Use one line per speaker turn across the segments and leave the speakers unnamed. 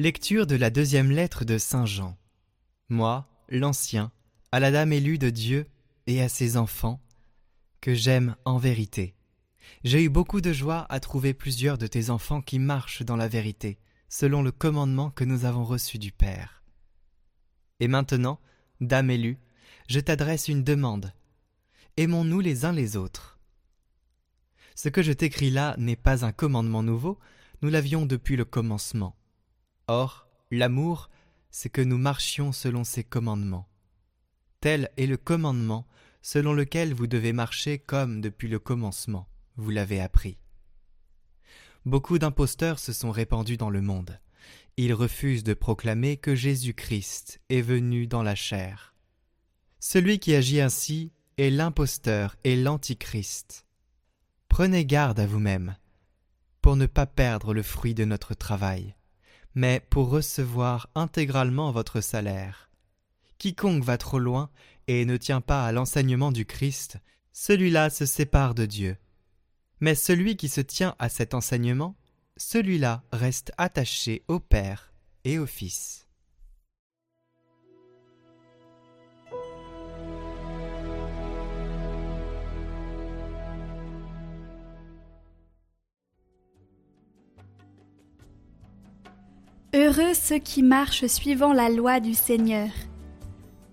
Lecture de la deuxième lettre de Saint Jean. Moi, l'ancien, à la dame élue de Dieu et à ses enfants, que j'aime en vérité. J'ai eu beaucoup de joie à trouver plusieurs de tes enfants qui marchent dans la vérité, selon le commandement que nous avons reçu du Père. Et maintenant, dame élue, je t'adresse une demande. Aimons-nous les uns les autres? Ce que je t'écris là n'est pas un commandement nouveau, nous l'avions depuis le commencement. Or, l'amour, c'est que nous marchions selon ses commandements. Tel est le commandement selon lequel vous devez marcher comme depuis le commencement, vous l'avez appris. Beaucoup d'imposteurs se sont répandus dans le monde. Ils refusent de proclamer que Jésus-Christ est venu dans la chair. Celui qui agit ainsi est l'imposteur et l'antichrist. Prenez garde à vous-même, pour ne pas perdre le fruit de notre travail mais pour recevoir intégralement votre salaire. Quiconque va trop loin et ne tient pas à l'enseignement du Christ, celui-là se sépare de Dieu. Mais celui qui se tient à cet enseignement, celui-là reste attaché au Père et au Fils.
Heureux ceux qui marchent suivant la loi du Seigneur.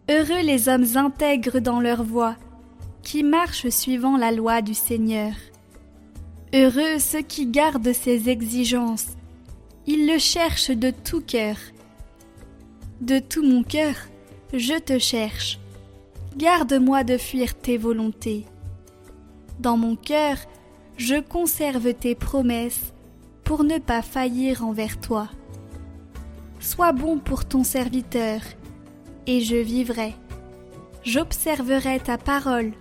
Heureux les hommes intègres dans leur voie, qui marchent suivant la loi du Seigneur. Heureux ceux qui gardent ses exigences. Ils le cherchent de tout cœur. De tout mon cœur, je te cherche. Garde-moi de fuir tes volontés. Dans mon cœur, je conserve tes promesses pour ne pas faillir envers toi. Sois bon pour ton serviteur, et je vivrai. J'observerai ta parole.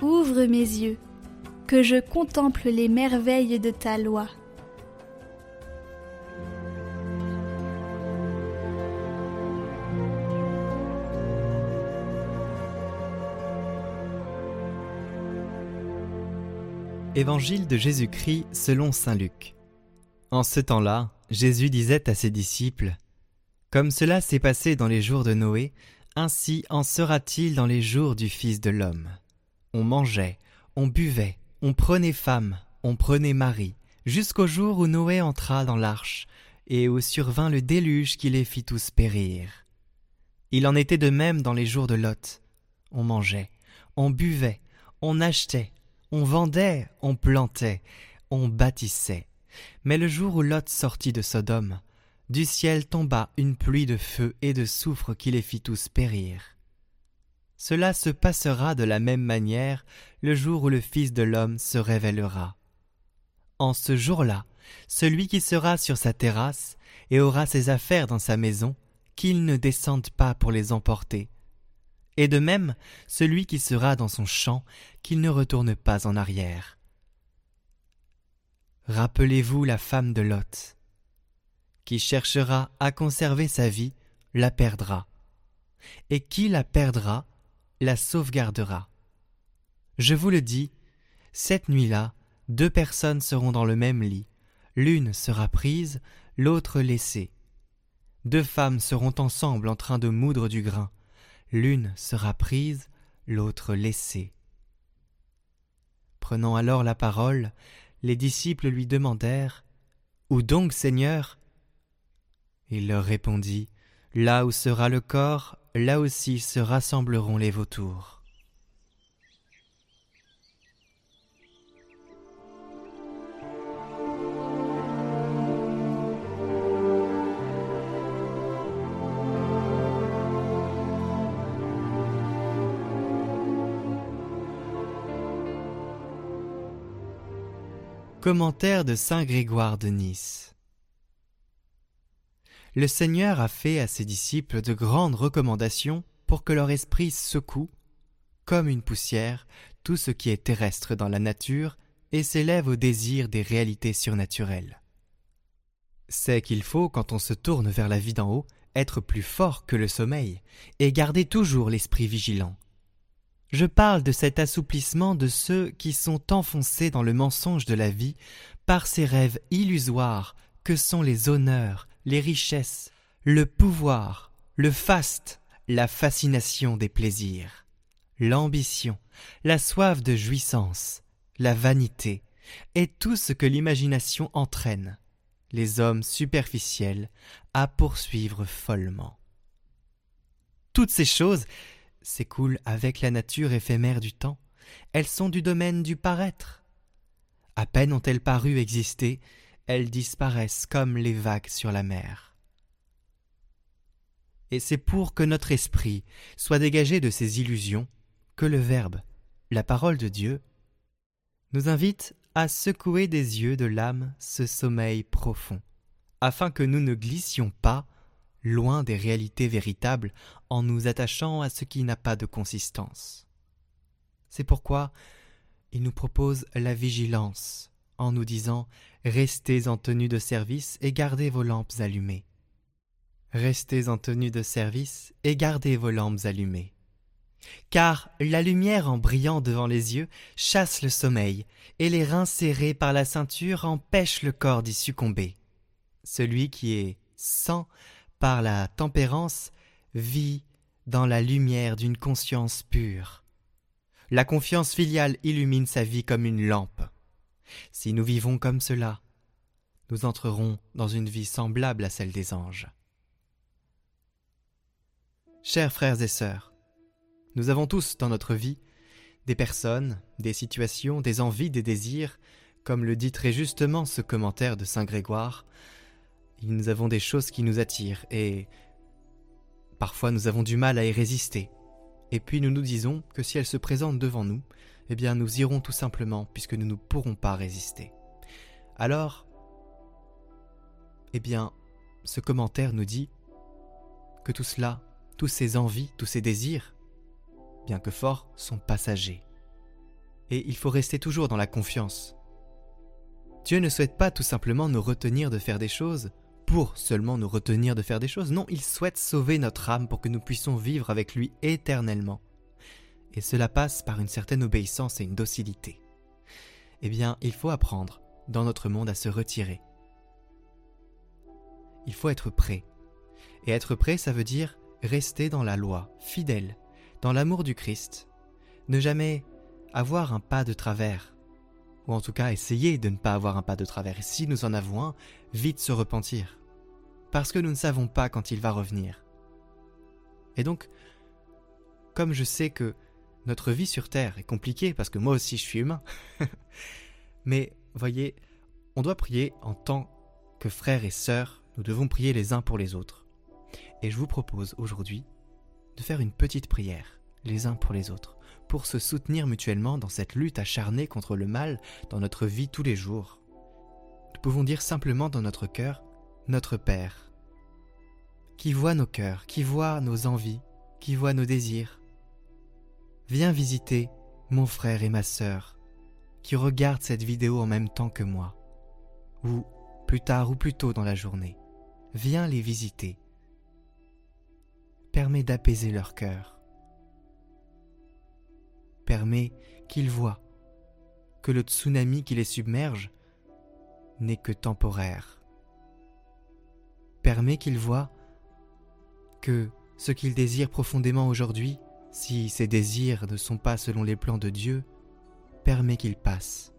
Ouvre mes yeux, que je contemple les merveilles de ta loi.
Évangile de Jésus-Christ selon Saint Luc. En ce temps-là, Jésus disait à ses disciples Comme cela s'est passé dans les jours de Noé, ainsi en sera-t-il dans les jours du Fils de l'homme. On mangeait, on buvait, on prenait femme, on prenait mari, jusqu'au jour où Noé entra dans l'arche, et où survint le déluge qui les fit tous périr. Il en était de même dans les jours de Lot. On mangeait, on buvait, on achetait, on vendait, on plantait, on bâtissait. Mais le jour où Lot sortit de Sodome, du ciel tomba une pluie de feu et de soufre qui les fit tous périr. Cela se passera de la même manière le jour où le Fils de l'homme se révélera. En ce jour-là, celui qui sera sur sa terrasse et aura ses affaires dans sa maison, qu'il ne descende pas pour les emporter. Et de même, celui qui sera dans son champ, qu'il ne retourne pas en arrière. Rappelez-vous la femme de Lot. Qui cherchera à conserver sa vie, la perdra. Et qui la perdra, la sauvegardera. Je vous le dis, cette nuit-là, deux personnes seront dans le même lit. L'une sera prise, l'autre laissée. Deux femmes seront ensemble en train de moudre du grain. L'une sera prise, l'autre laissée. Prenant alors la parole, les disciples lui demandèrent Où donc, Seigneur? Il leur répondit Là où sera le corps, là aussi se rassembleront les vautours. Commentaire de Saint Grégoire de Nice Le Seigneur a fait à ses disciples de grandes recommandations pour que leur esprit secoue, comme une poussière, tout ce qui est terrestre dans la nature et s'élève au désir des réalités surnaturelles. C'est qu'il faut, quand on se tourne vers la vie d'en haut, être plus fort que le sommeil et garder toujours l'esprit vigilant. Je parle de cet assouplissement de ceux qui sont enfoncés dans le mensonge de la vie par ces rêves illusoires que sont les honneurs, les richesses, le pouvoir, le faste, la fascination des plaisirs, l'ambition, la soif de jouissance, la vanité, et tout ce que l'imagination entraîne, les hommes superficiels, à poursuivre follement. Toutes ces choses s'écoulent avec la nature éphémère du temps, elles sont du domaine du paraître. À peine ont-elles paru exister, elles disparaissent comme les vagues sur la mer. Et c'est pour que notre esprit soit dégagé de ces illusions que le Verbe, la parole de Dieu, nous invite à secouer des yeux de l'âme ce sommeil profond, afin que nous ne glissions pas loin des réalités véritables en nous attachant à ce qui n'a pas de consistance. C'est pourquoi il nous propose la vigilance en nous disant Restez en tenue de service et gardez vos lampes allumées. Restez en tenue de service et gardez vos lampes allumées. Car la lumière en brillant devant les yeux chasse le sommeil, et les reins serrés par la ceinture empêchent le corps d'y succomber. Celui qui est sans par la tempérance vit dans la lumière d'une conscience pure. La confiance filiale illumine sa vie comme une lampe. Si nous vivons comme cela, nous entrerons dans une vie semblable à celle des anges. Chers frères et sœurs, nous avons tous dans notre vie des personnes, des situations, des envies, des désirs, comme le dit très justement ce commentaire de Saint Grégoire, nous avons des choses qui nous attirent et parfois nous avons du mal à y résister. Et puis nous nous disons que si elles se présentent devant nous, eh bien nous irons tout simplement puisque nous ne pourrons pas résister. Alors, eh bien, ce commentaire nous dit que tout cela, tous ces envies, tous ces désirs, bien que forts, sont passagers. Et il faut rester toujours dans la confiance. Dieu ne souhaite pas tout simplement nous retenir de faire des choses pour seulement nous retenir de faire des choses, non, il souhaite sauver notre âme pour que nous puissions vivre avec lui éternellement et cela passe par une certaine obéissance et une docilité. Eh bien, il faut apprendre, dans notre monde, à se retirer. Il faut être prêt. Et être prêt, ça veut dire rester dans la loi, fidèle, dans l'amour du Christ, ne jamais avoir un pas de travers, ou en tout cas essayer de ne pas avoir un pas de travers, et si nous en avons un, vite se repentir, parce que nous ne savons pas quand il va revenir. Et donc, comme je sais que notre vie sur Terre est compliquée parce que moi aussi je suis humain. Mais voyez, on doit prier en tant que frères et sœurs, nous devons prier les uns pour les autres. Et je vous propose aujourd'hui de faire une petite prière, les uns pour les autres, pour se soutenir mutuellement dans cette lutte acharnée contre le mal dans notre vie tous les jours. Nous pouvons dire simplement dans notre cœur, notre Père, qui voit nos cœurs, qui voit nos envies, qui voit nos désirs, Viens visiter mon frère et ma sœur qui regardent cette vidéo en même temps que moi, ou plus tard ou plus tôt dans la journée. Viens les visiter. Permets d'apaiser leur cœur. Permets qu'ils voient que le tsunami qui les submerge n'est que temporaire. Permets qu'ils voient que ce qu'ils désirent profondément aujourd'hui si ces désirs ne sont pas selon les plans de Dieu, permets qu'ils passent.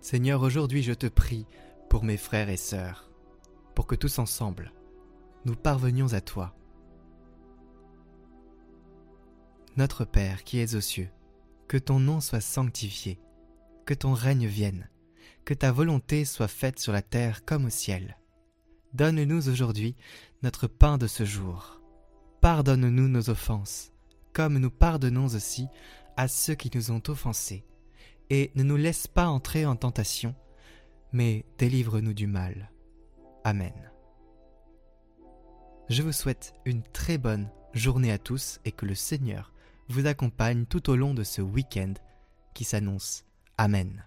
Seigneur, aujourd'hui je te prie pour mes frères et sœurs, pour que tous ensemble, nous parvenions à toi. Notre Père qui es aux cieux, que ton nom soit sanctifié, que ton règne vienne, que ta volonté soit faite sur la terre comme au ciel. Donne-nous aujourd'hui notre pain de ce jour. Pardonne-nous nos offenses comme nous pardonnons aussi à ceux qui nous ont offensés, et ne nous laisse pas entrer en tentation, mais délivre-nous du mal. Amen. Je vous souhaite une très bonne journée à tous et que le Seigneur vous accompagne tout au long de ce week-end qui s'annonce. Amen.